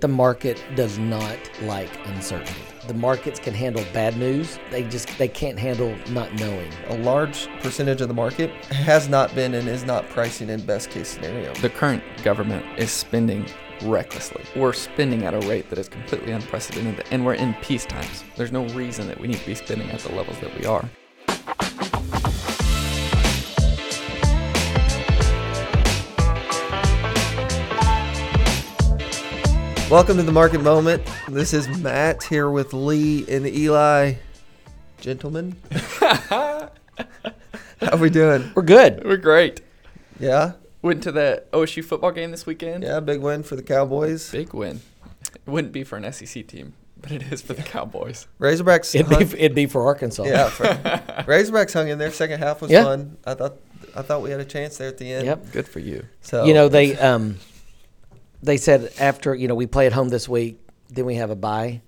The market does not like uncertainty. The markets can handle bad news. They just they can't handle not knowing. A large percentage of the market has not been and is not pricing in best case scenario. The current government is spending recklessly. We're spending at a rate that is completely unprecedented, and we're in peace times. There's no reason that we need to be spending at the levels that we are. Welcome to the market moment. This is Matt here with Lee and Eli. Gentlemen, how are we doing? We're good. We're great. Yeah, Went to the OSU football game this weekend. yeah, big win for the Cowboys. Big win. It wouldn't be for an SEC team, but it is for the Cowboys. Razorbacks. It'd be hung- it'd be for Arkansas. yeah, for, Razorbacks hung in there. Second half was Yeah. fun. I thought I thought we had a chance there at the end. Yep. Good for you. So You know they um they said after you know we play at home this week, then we have a bye,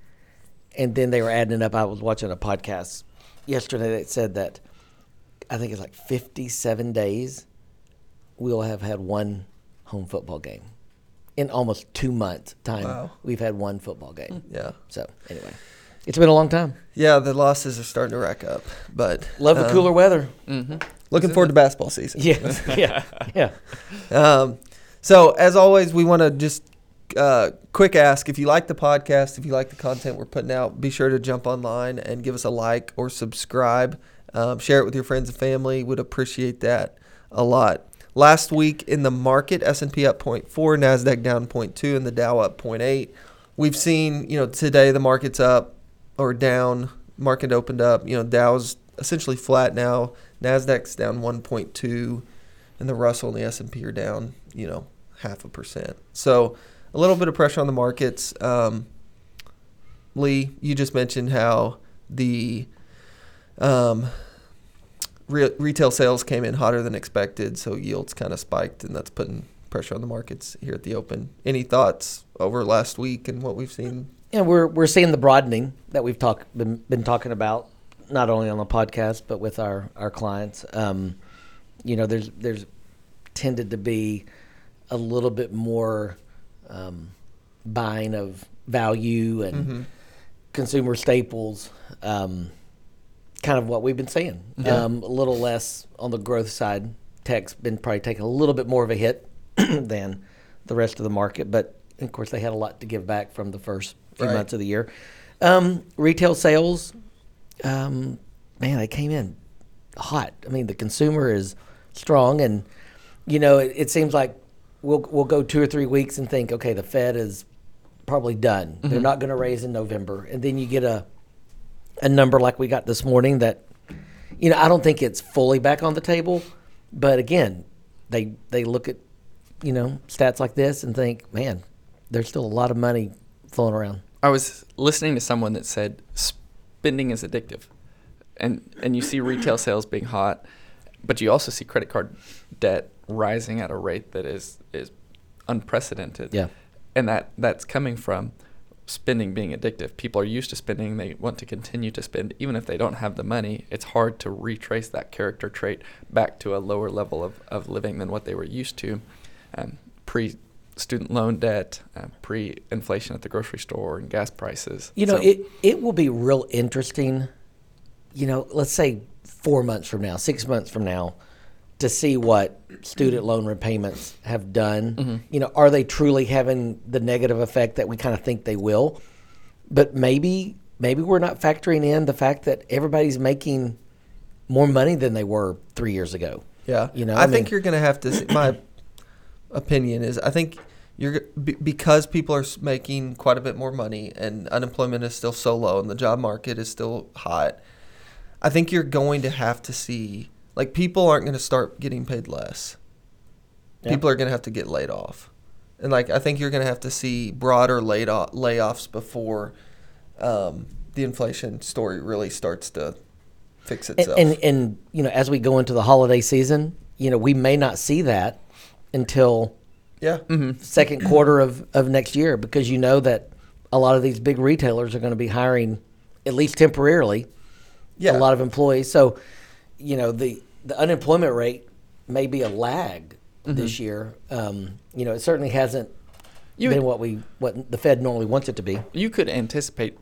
and then they were adding it up. I was watching a podcast yesterday that said that I think it's like fifty-seven days we'll have had one home football game in almost two months time. Wow. We've had one football game. yeah, So anyway, it's been a long time. yeah, the losses are starting to rack up, but Love the um, cooler weather. Mm-hmm. Looking forward to basketball season. Yeah, yeah, yeah. Um, so as always, we want to just uh, quick ask if you like the podcast, if you like the content we're putting out, be sure to jump online and give us a like or subscribe. Um, share it with your friends and family. Would appreciate that a lot. Last week in the market, S&P up 0.4, Nasdaq down 0.2, and the Dow up 0.8. We've seen, you know, today the market's up or down. Market opened up. You know, Dow's essentially flat now. Nasdaq's down 1.2 and the Russell and the S&P are down, you know, half a percent. So a little bit of pressure on the markets. Um, Lee, you just mentioned how the um, re- retail sales came in hotter than expected, so yields kind of spiked, and that's putting pressure on the markets here at the open. Any thoughts over last week and what we've seen? Yeah, we're we're seeing the broadening that we've talked been, been talking about, not only on the podcast but with our our clients. Um, you know, there's there's tended to be a little bit more um, buying of value and Mhm. consumer staples. Um, kind of what we've been seeing. Yeah. Um, a little less on the growth side. Tech's been probably taking a little bit more of a hit than the rest of the market, but of course they had a lot to give back from the first few Right. months of the year. Um, retail sales, um, man, they came in hot. I mean, the consumer is strong, and you know, it, it seems like we'll we'll go two or three weeks and think, okay, the Fed is probably done. They're mm-hmm. not going to raise in November, and then you get a a number like we got this morning that you know I don't think it's fully back on the table, but again, they they look at you know stats like this and think, man, there's still a lot of money flowing around. I was listening to someone that said spending is addictive, and and you see retail sales being hot, but you also see credit card debt rising at a rate that is is unprecedented. Yeah. and that that's coming from spending being addictive. People are used to spending; they want to continue to spend, even if they don't have the money. It's hard to retrace that character trait back to a lower level of, of living than what they were used to, um, pre student loan debt, uh, pre inflation at the grocery store and gas prices. You know, So- it it will be real interesting. You know, let's say four months from now, six months from now, to see what student loan repayments have done. Mm-hmm. You know, are they truly having the negative effect that we kind of think they will? But maybe maybe we're not factoring in the fact that everybody's making more money than they were three years ago. Yeah, You know, I, I think you're going to have to. See, my opinion is, I think you're because people are making quite a bit more money and unemployment is still so low and the job market is still hot. I think you're going to have to see like people aren't going to start getting paid less. Yeah. People are going to have to get laid off, and like I think you're going to have to see broader laid off, layoffs before um, the inflation story really starts to fix And, itself. and and you know, as we go into the holiday season, you know, we may not see that until yeah, second quarter of, of next year because you know that a lot of these big retailers are going to be hiring at least temporarily yeah, a lot of employees. So, you know, the the unemployment rate may be a lag this year. Um, you know, it certainly hasn't You would- what we what the Fed normally wants it to be. you could anticipate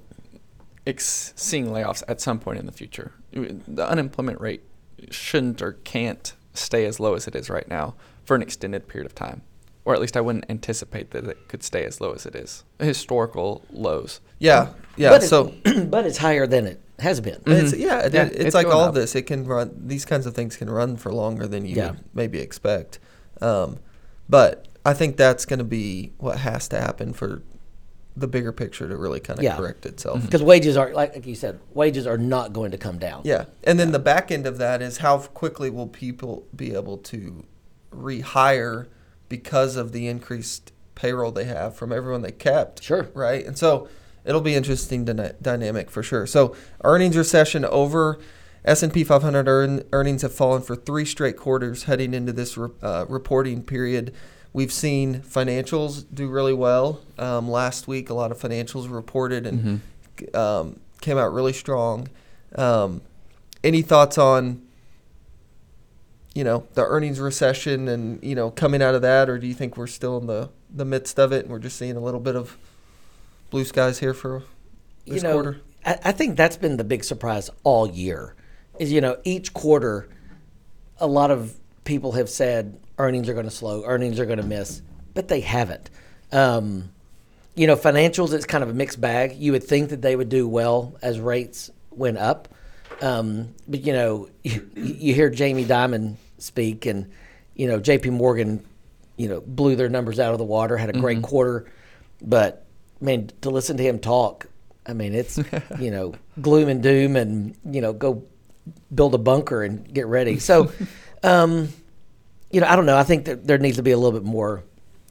ex- seeing layoffs at some point in the future. The unemployment rate shouldn't or can't stay as low as it is right now for an extended period of time. Or at least I wouldn't anticipate that it could stay as low as it is. Historical lows. Yeah, yeah. but so but it's higher than it has been. It's, Mhm. yeah, it, Yeah, it's, it's like all up. this. It can run. These kinds of things can run for longer than you Yeah. maybe expect. Um, but I think that's going to be what has to happen for the bigger picture to really kind of Yeah. correct itself. Because wages are like, like you said, wages are not going to come down. Yeah, and then the back end of that is how quickly will people be able to rehire because of the increased payroll they have from everyone they kept. Sure. Right, and so it'll be interesting dyna- dynamic for sure. So earnings recession over. S and P 500 earn, earnings have fallen for three straight quarters heading into this re- uh, reporting period. We've seen financials do really well. Um, last week, a lot of financials reported and Mhm. um, came out really strong. Um, any thoughts on, you know, the earnings recession and you know coming out of that, or do you think we're still in the the midst of it and we're just seeing a little bit of blue skies here for this you know, quarter? I, I think that's been the big surprise all year. Is you know each quarter, a lot of people have said earnings are going to slow, earnings are going to miss, but they haven't. Um, you know, financials it's kind of a mixed bag. You would think that they would do well as rates went up, um, but you know, you, you hear Jamie Dimon speak, and you know, J.P. Morgan, you know, blew their numbers out of the water, had a great quarter, but man, to listen to him talk, I mean, it's you know, gloom and doom, and you know, go build a bunker and get ready. So, um, you know, I don't know. I think that there needs to be a little bit more.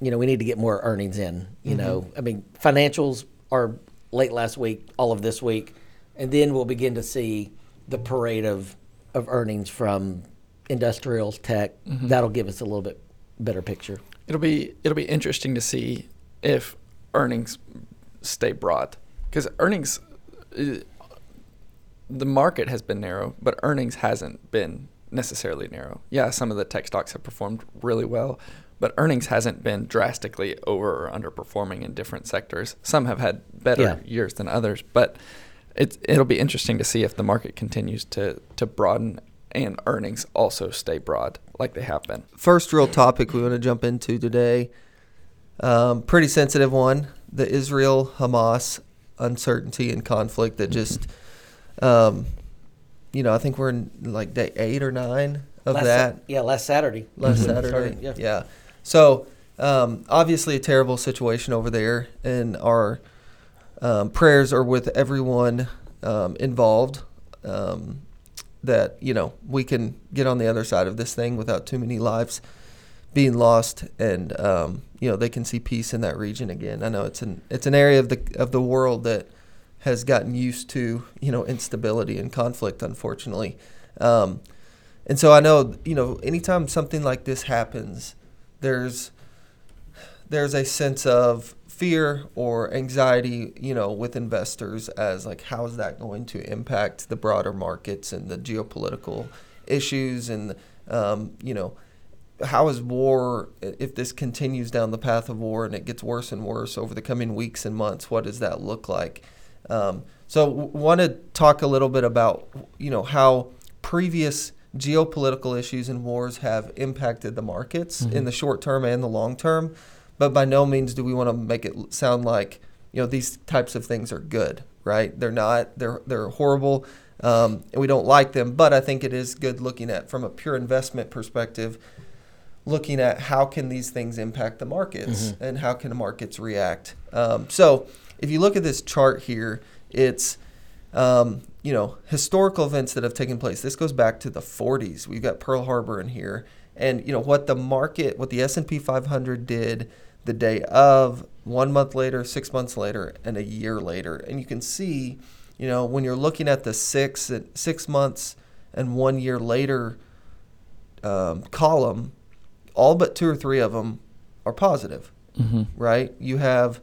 You know, we need to get more earnings in. You know, I mean, financials are late last week, all of this week, and then we'll begin to see the parade of of earnings from industrials, tech. That'll give us a little bit better picture. It'll be it'll be interesting to see if earnings stay broad because earnings uh, the market has been narrow, but earnings hasn't been necessarily narrow. Yeah, some of the tech stocks have performed really well, but earnings hasn't been drastically over or underperforming in different sectors. Some have had better Yeah. years than others, but it's it'll be interesting to see if the market continues to to broaden and earnings also stay broad like they have been. First real topic we want to jump into today. Um, pretty sensitive one: the Israel Hamas uncertainty and conflict that just, um, you know, I think we're in like day eight or nine of last, that. yeah, last Saturday. last Mhm. Saturday. Started, yeah. yeah. So um, obviously a terrible situation over there, and our um, prayers are with everyone um, involved. Um, that you know we can get on the other side of this thing without too many lives being lost, and um, you know they can see peace in that region again. I know it's an it's an area of the of the world that has gotten used to you know instability and conflict, unfortunately. Um, and so I know, you know, anytime something like this happens, there's there's a sense of fear or anxiety, you know, with investors as like how is that going to impact the broader markets and the geopolitical issues and um, you know, how is war if this continues down the path of war and it gets worse and worse over the coming weeks and months, what does that look like? Um, so want to talk a little bit about you know how previous geopolitical issues and wars have impacted the markets in the short term and the long term, but by no means do we want to make it sound like you know these types of things are good, right? They're not. They're they're horrible, um, and we don't like them. But I think it is good looking at from a pure investment perspective, looking at how can these things impact the markets Mhm. and how can the markets react. Um, so if you look at this chart here, it's um, you know historical events that have taken place. This goes back to the 40s. We've got Pearl Harbor in here, and you know what the market, what the S and P 500 did the day of, one month later, six months later, and a year later, and you can see, you know, when you're looking at the six six months and one year later um, column, all but two or three of them are positive Mm-hmm. right? You have,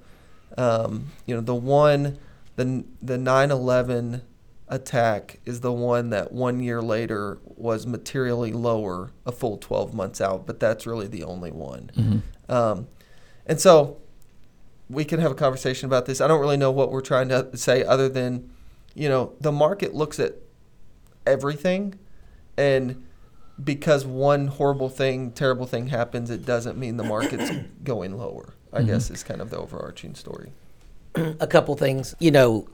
um, you know, the one, the the nine eleven attack is the one that one year later was materially lower, a full twelve months out, but that's really the only one. Mm-hmm. Um, and so, we can have a conversation about this. I don't really know what we're trying to say other than, you know, the market looks at everything, and because one horrible thing, terrible thing happens, it doesn't mean the market's going lower. I Mhm. guess is kind of the overarching story. a couple things. You know,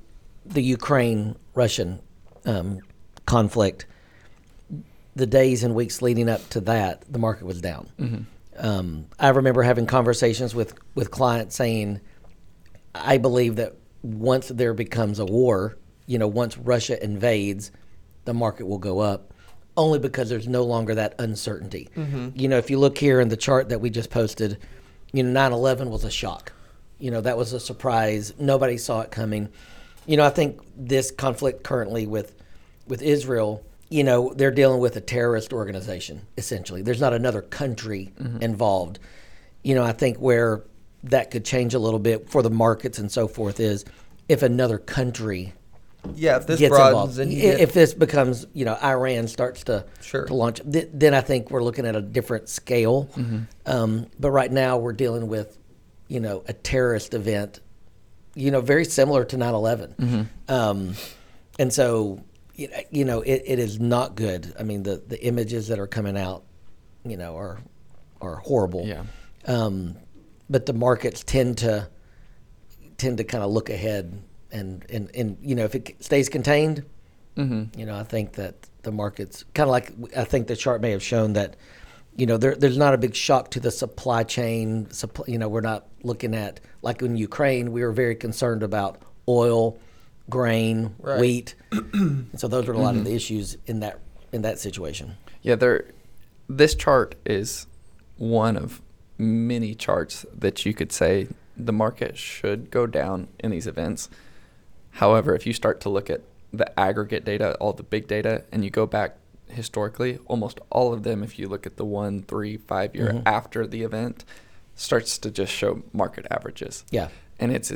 the Ukraine Russian um, conflict, the days and weeks leading up to that, the market was down. Mm-hmm. Um, I remember having conversations with, with clients saying, I believe that once there becomes a war, you know, once Russia invades, the market will go up only because there's no longer that uncertainty. Mm-hmm. You know, if you look here in the chart that we just posted, you know, 9 11 was a shock. You know, that was a surprise. Nobody saw it coming. You know, I think this conflict currently with with Israel, you know, they're dealing with a terrorist organization essentially. There's not another country mm-hmm. involved. You know, I think where that could change a little bit for the markets and so forth is if another country Yeah, if this gets broadens involved. and you get, if this becomes, you know, Iran starts to Sure. to launch, th- then I think we're looking at a different scale. Mm-hmm. Um, but right now we're dealing with, you know, a terrorist event, you know, very similar to 9/11. Mm-hmm. Um, and so, you know- you know, it, it is not good. I mean, the the images that are coming out, you know, are are horrible. Yeah. Um, but the markets tend to tend to kind of look ahead and, and, and you know if it stays contained, Mm-hmm. you know I think that the markets kind of like I think the chart may have shown that you know there, there's not a big shock to the supply chain. Supply, you know we're not looking at like in Ukraine we were very concerned about oil, grain, Right. wheat, and so those were a lot of the issues in that in that situation. Yeah, there. This chart is one of many charts that you could say the market should go down in these events. However, if you start to look at the aggregate data, all the big data, and you go back historically, almost all of them, if you look at the one, three, five year Mhm. after the event, starts to just show market averages. Yeah. And it's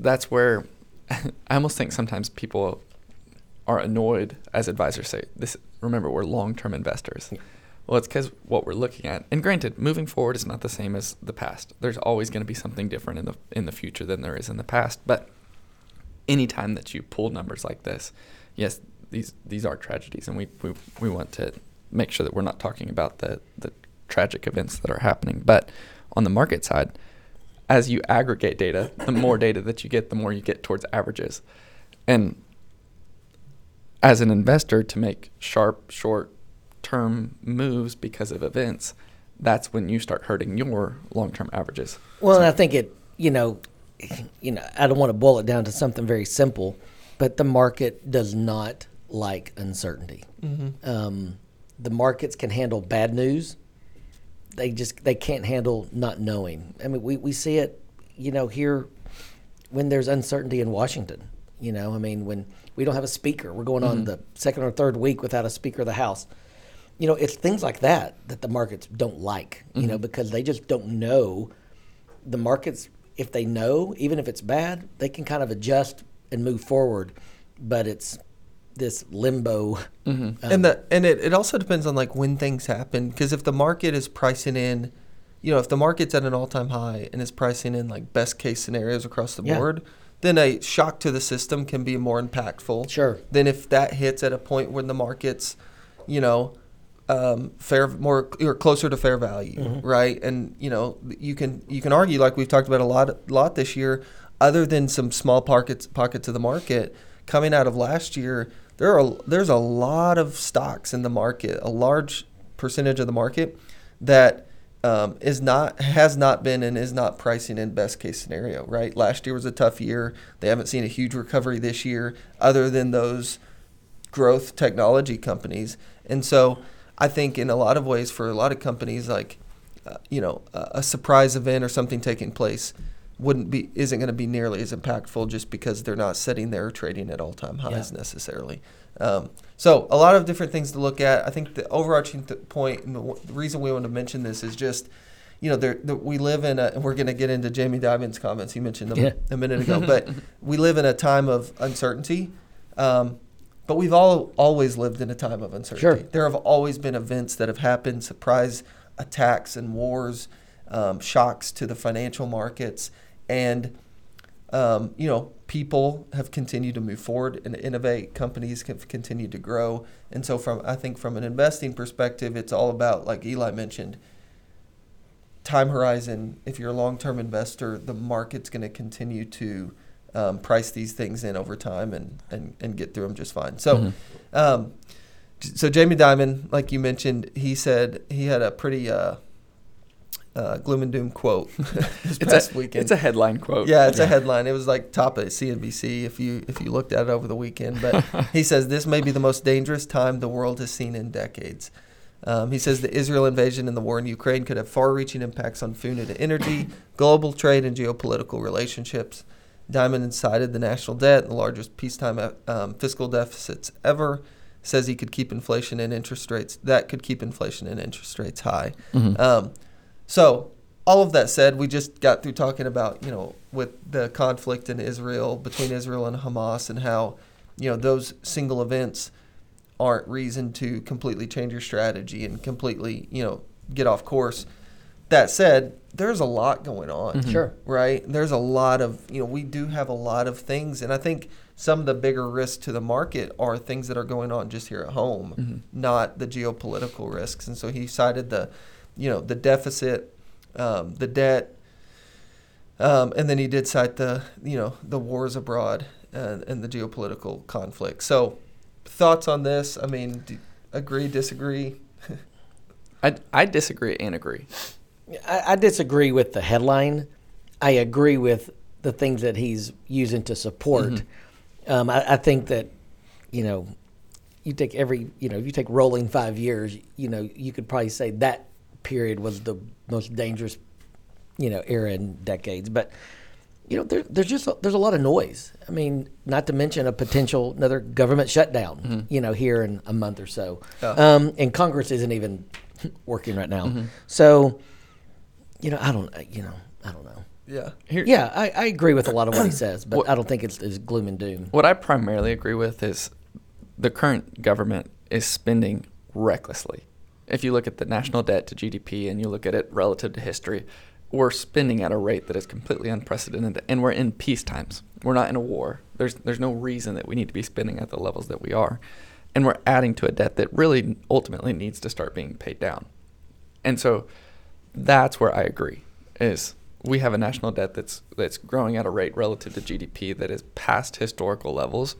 that's where I almost think sometimes people are annoyed as advisors say this remember we're long-term investors well it's because what we're looking at and granted moving forward is not the same as the past there's always going to be something different in the in the future than there is in the past but anytime that you pull numbers like this yes these these are tragedies and we we, we want to make sure that we're not talking about the the tragic events that are happening but on the market side as you aggregate data, the more data that you get, the more you get towards averages. And as an investor, to make sharp, short term moves because of events, that's when you start hurting your long term averages. Well, and I think it, you know, you know, I don't want to boil it down to something very simple, but the market does not like uncertainty. Mm-hmm. Um, the markets can handle bad news. They just they can't handle not knowing. I mean, we, we see it, you know, here when there's uncertainty in Washington. You know, I mean, when we don't have a speaker, we're going on mm-hmm. the second or third week without a speaker of the House. You know, it's things like that that the markets don't like. You know, mm-hmm. because they just don't know the markets, if they know, even if it's bad, they can kind of adjust and move forward. But it's this limbo. um, and the and it, it also depends on like when things happen because if the market is pricing in you know if the market's at an all-time high and is pricing in like best case scenarios across the Yeah. board then a shock to the system can be more impactful Sure. than if that hits at a point when the market's you know um, fair more or closer to fair value Mm-hmm. right and you know you can you can argue like we've talked about a lot lot this year other than some small pockets pockets of the market coming out of last year there are there's a lot of stocks in the market a large percentage of the market that um, is not has not been and is not pricing in best case scenario right last year was a tough year they haven't seen a huge recovery this year other than those growth technology companies. And so I think in a lot of ways for a lot of companies like uh, you know a, a surprise event or something taking place wouldn't be isn't going to be nearly as impactful just because they're not sitting there trading at all-time highs Yeah. necessarily. Um, so a lot of different things to look at. I think the overarching th- point and the, w- the reason we want to mention this is just you know, there, we live in a, and we're going to get into Jamie Dimon's comments. He mentioned them Yeah. a minute ago, but we live in a time of uncertainty. Um, but we've all always lived in a time of uncertainty. Sure. There have always been events that have happened, surprise attacks and wars, um, shocks to the financial markets, and um, you know, people have continued to move forward and innovate. Companies have continued to grow, and so from I think from an investing perspective, it's all about like Eli mentioned. Time horizon. If you're a long-term investor, the market's going to continue to um, price these things in over time and, and, and get through them just fine. So, Mhm. um, so Jamie Dimon, like you mentioned, he said he had a pretty uh, uh, gloom and doom quote this It's past a, weekend. it's a headline quote. Yeah, it's a headline. It was like top at CNBC if you if you looked at it over the weekend. But he says this may be the most dangerous time the world has seen in decades. Um, he says the Israel invasion and the war in Ukraine could have far-reaching impacts on food and energy, global trade, and geopolitical relationships. Dimon cited the national debt, the largest peacetime uh, um, fiscal deficits ever. Says he could keep inflation and interest rates. That could keep inflation and interest rates high. Mhm. Um, so, all of that said, we just got through talking about, you know, with the conflict in Israel, between Israel and Hamas, and how, you know, those single events aren't reason to completely change your strategy and completely, you know, get off course. That said, there's a lot going on, Mhm. Sure. right? There's a lot of, you know, we do have a lot of things. And I think some of the bigger risks to the market are things that are going on just here at home Mhm. not the geopolitical risks. And so he cited the, you know, the deficit, um, the debt, um, and then he did cite the, you know, the wars abroad and, and the geopolitical conflict. So, thoughts on this? I mean, do, agree, disagree? I, I disagree and agree. I, I disagree with the headline. I agree with the things that he's using to support. Mhm. Um, I, I think that, you know, you take every, you know, if you take rolling five years, you know, you could probably say that period was the most dangerous, you know, era in decades. But, you know, there, there's just a, there's a lot of noise. I mean, not to mention a potential another government shutdown, Mhm. you know, here in a month or so. Yeah. Um, and Congress isn't even working right now. Mhm. So, you know, I don't, uh, you know, I don't know. Yeah. Here, Yeah, I, I agree with a lot of what he says, but What- I don't think it's, it's gloom and doom. What I primarily agree with is the current government is spending recklessly. If you look at the national debt to GDP and you look at it relative to history, we're spending at a rate that is completely unprecedented, and we're in peace times. We're not in a war. There's there's no reason that we need to be spending at the levels that we are, and we're adding to a debt that really ultimately needs to start being paid down. And so, that's where I agree. Is we have a national debt that's that's growing at a rate relative to GDP that is past historical levels,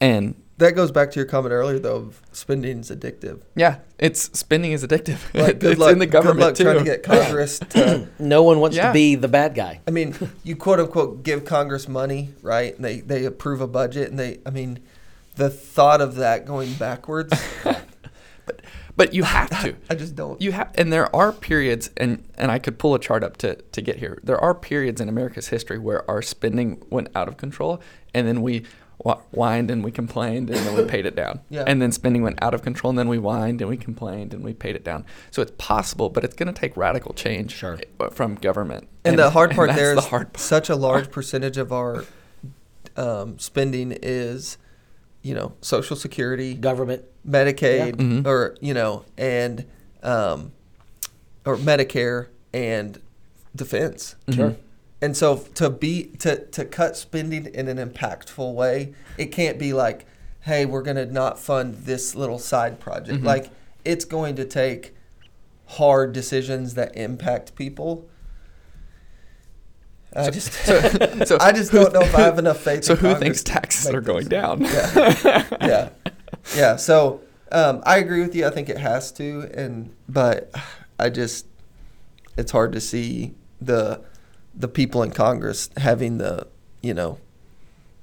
and That goes back to your comment earlier, though, of spending is addictive. yeah, it's spending is addictive. Like, good it's luck, in the government good luck too. trying to get Congress to No one wants Yeah. to be the bad guy. I mean, you quote unquote give Congress money, right? And they, they approve a budget, and they, I mean, the thought of that going backwards, but but you have to. I just don't. You have, and there are periods, and and I could pull a chart up to to get here. There are periods in America's history where our spending went out of control, and then we whined and we complained, and then we paid it down. Yeah. And then spending went out of control, and then we whined and we complained and we paid it down. So it's possible, but it's going to take radical change Sure. uh, from government. and, the hard part there is the hard part. such a large percentage of our um, spending is, you know, Social Security, Government. Medicaid, Yeah. Mhm. or you know, and um, or Medicare and defense. Sure. Mhm. And so to be to to cut spending in an impactful way, it can't be like, hey, we're gonna not fund this little side project. Mhm. Like it's going to take hard decisions that impact people. I So- just so- so I just who don't know if I have enough faith. So who Congress thinks taxes are going down? Yeah, yeah, yeah. So um, I agree with you. I think it has to, and but I just it's hard to see the the people in Congress having the you know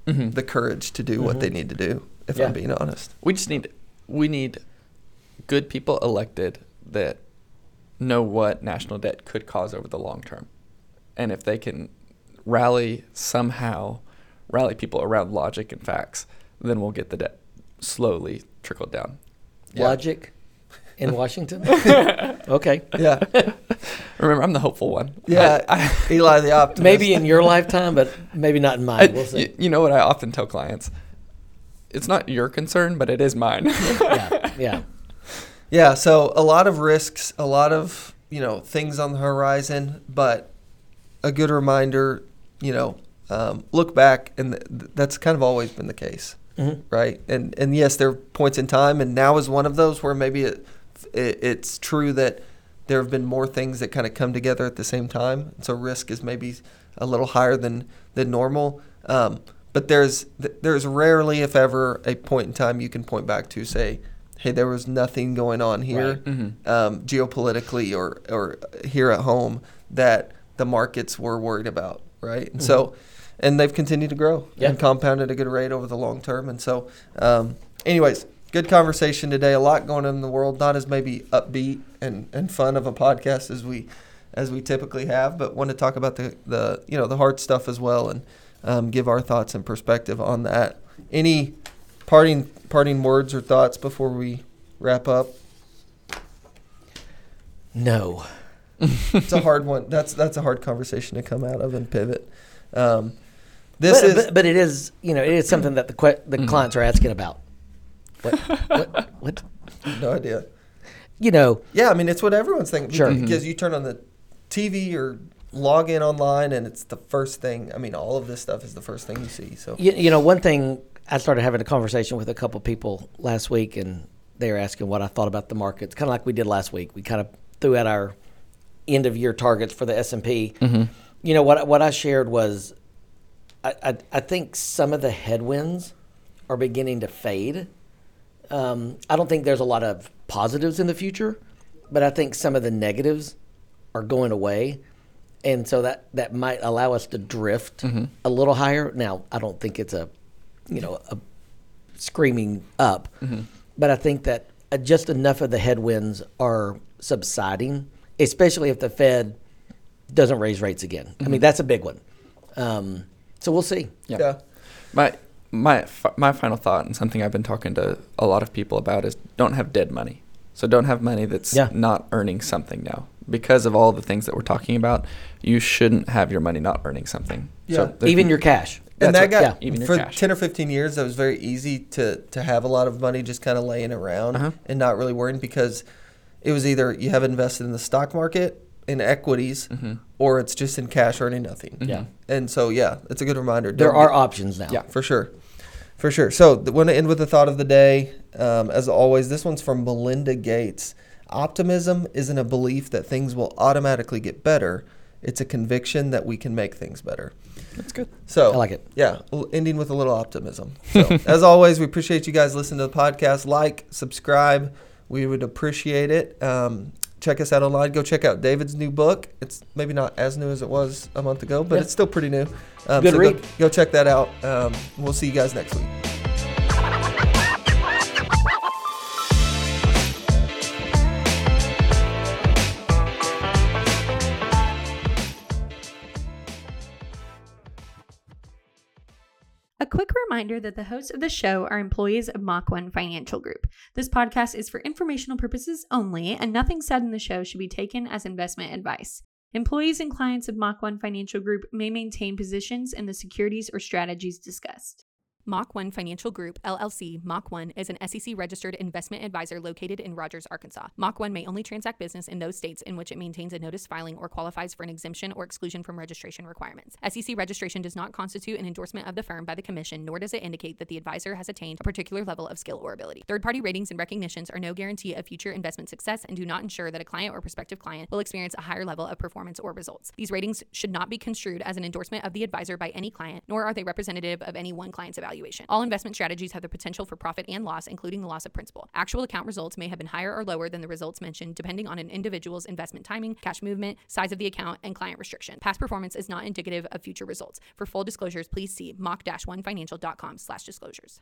Mhm. the courage to do what Mhm. they need to do. If Yeah. I'm being honest. We just need we need good people elected that know what national debt could cause over the long term. And if they can rally somehow rally people around logic and facts, then we'll get the debt slowly trickled down. Yeah. Logic in Washington. okay. Yeah, Remember, I'm the hopeful one. yeah. I, Eli the optimist. Maybe in your lifetime, but maybe not in I- mine. We'll see. y- you know what I often tell clients? It's not your concern, but it is mine. yeah. Yeah. Yeah, so a lot of risks, a lot of, you know, things on the horizon, but a good reminder, you know, um, look back, and th- th- that's kind of always been the case, Mhm. right? And and yes, there are points in time, and now is one of those where maybe it, it it's true that there have been more things that kind of come together at the same time, so risk is maybe a little higher than than normal. Um, but there's there's rarely, if ever, a point in time you can point back to say, "Hey, there was nothing going on here." Right. Mhm. um, geopolitically or, or here at home that the markets were worried about, right? And so, and they've continued to grow Yeah. and compound at a good rate over the long term. And so, um, anyways, good conversation today. A lot going on in the world. Not as maybe upbeat and, and fun of a podcast as we as we typically have, but want to talk about the, the you know the hard stuff as well and um, give our thoughts and perspective on that. Any parting parting words or thoughts before we wrap up? No. it's a hard one. That's that's a hard conversation to come out of and pivot. Um, this but, is but, but it is, you know, it is something that the que- the Mhm. clients are asking about. What, what, what? no idea. You know, Yeah, I mean it's what everyone's thinking Sure. because you turn on the TV or log in online and it's the first thing. I mean, all of this stuff is the first thing you see. So you, you know, one thing I started having a conversation with a couple people last week, and they were asking what I thought about the markets, kind of like we did last week. We kind of threw out our end of year targets for the S and P. You know what? What I shared was, I, I I think some of the headwinds are beginning to fade. Um, I don't think there's a lot of positives in the future, but I think some of the negatives are going away, and so that that might allow us to drift a little higher. Now, I don't think it's a, you know, a screaming up, but I think that uh, just enough of the headwinds are subsiding, especially if the Fed doesn't raise rates again. I mean, that's a big one. Um, so we'll see. Yeah. yeah, My my my final thought and something I've been talking to a lot of people about is don't have dead money. So don't have money that's Yeah. not earning something now. Because of all the things that we're talking about, you shouldn't have your money not earning something. Yeah. there's- Even your cash. and that what- got yeah, even for cash. ten or fifteen years. That was very easy to to have a lot of money just kind of laying around Uh-huh. and not really worrying because it was either you have invested in the stock market in equities Mhm. or it's just in cash earning nothing. Yeah. And so yeah, it's a good reminder. There Don't are get- options now. Yeah. for sure. For sure. So, th- want to end with the thought of the day. Um, as always, this one's from Melinda Gates. Optimism isn't a belief that things will automatically get better, it's a conviction that we can make things better. That's good. So, I like it. Yeah, l- ending with a little optimism. So, as always, we appreciate you guys listening to the podcast. Like, subscribe. We would appreciate it. Um, check us out online. Go check out David's new book. It's maybe not as new as it was a month ago, but Yeah. it's still pretty new. Um, Good so read. Go, go check that out. Um, we'll see you guys next week. Reminder that the hosts of the show are employees of Mach 1 Financial Group. This podcast is for informational purposes only, and nothing said in the show should be taken as investment advice. Employees and clients of Mach 1 Financial Group may maintain positions in the securities or strategies discussed. Mach 1 Financial Group, LLC, Mach 1 is an SEC registered investment advisor located in Rogers, Arkansas. Mach 1 may only transact business in those states in which it maintains a notice filing or qualifies for an exemption or exclusion from registration requirements. SEC registration does not constitute an endorsement of the firm by the Commission, nor does it indicate that the advisor has attained a particular level of skill or ability. Third party ratings and recognitions are no guarantee of future investment success and do not ensure that a client or prospective client will experience a higher level of performance or results. These ratings should not be construed as an endorsement of the advisor by any client, nor are they representative of any one client's evaluation. All investment strategies have the potential for profit and loss, including the loss of principal. Actual account results may have been higher or lower than the results mentioned, depending on an individual's investment timing, cash movement, size of the account, and client restriction. Past performance is not indicative of future results. For full disclosures, please see mach-1financial.com slash disclosures.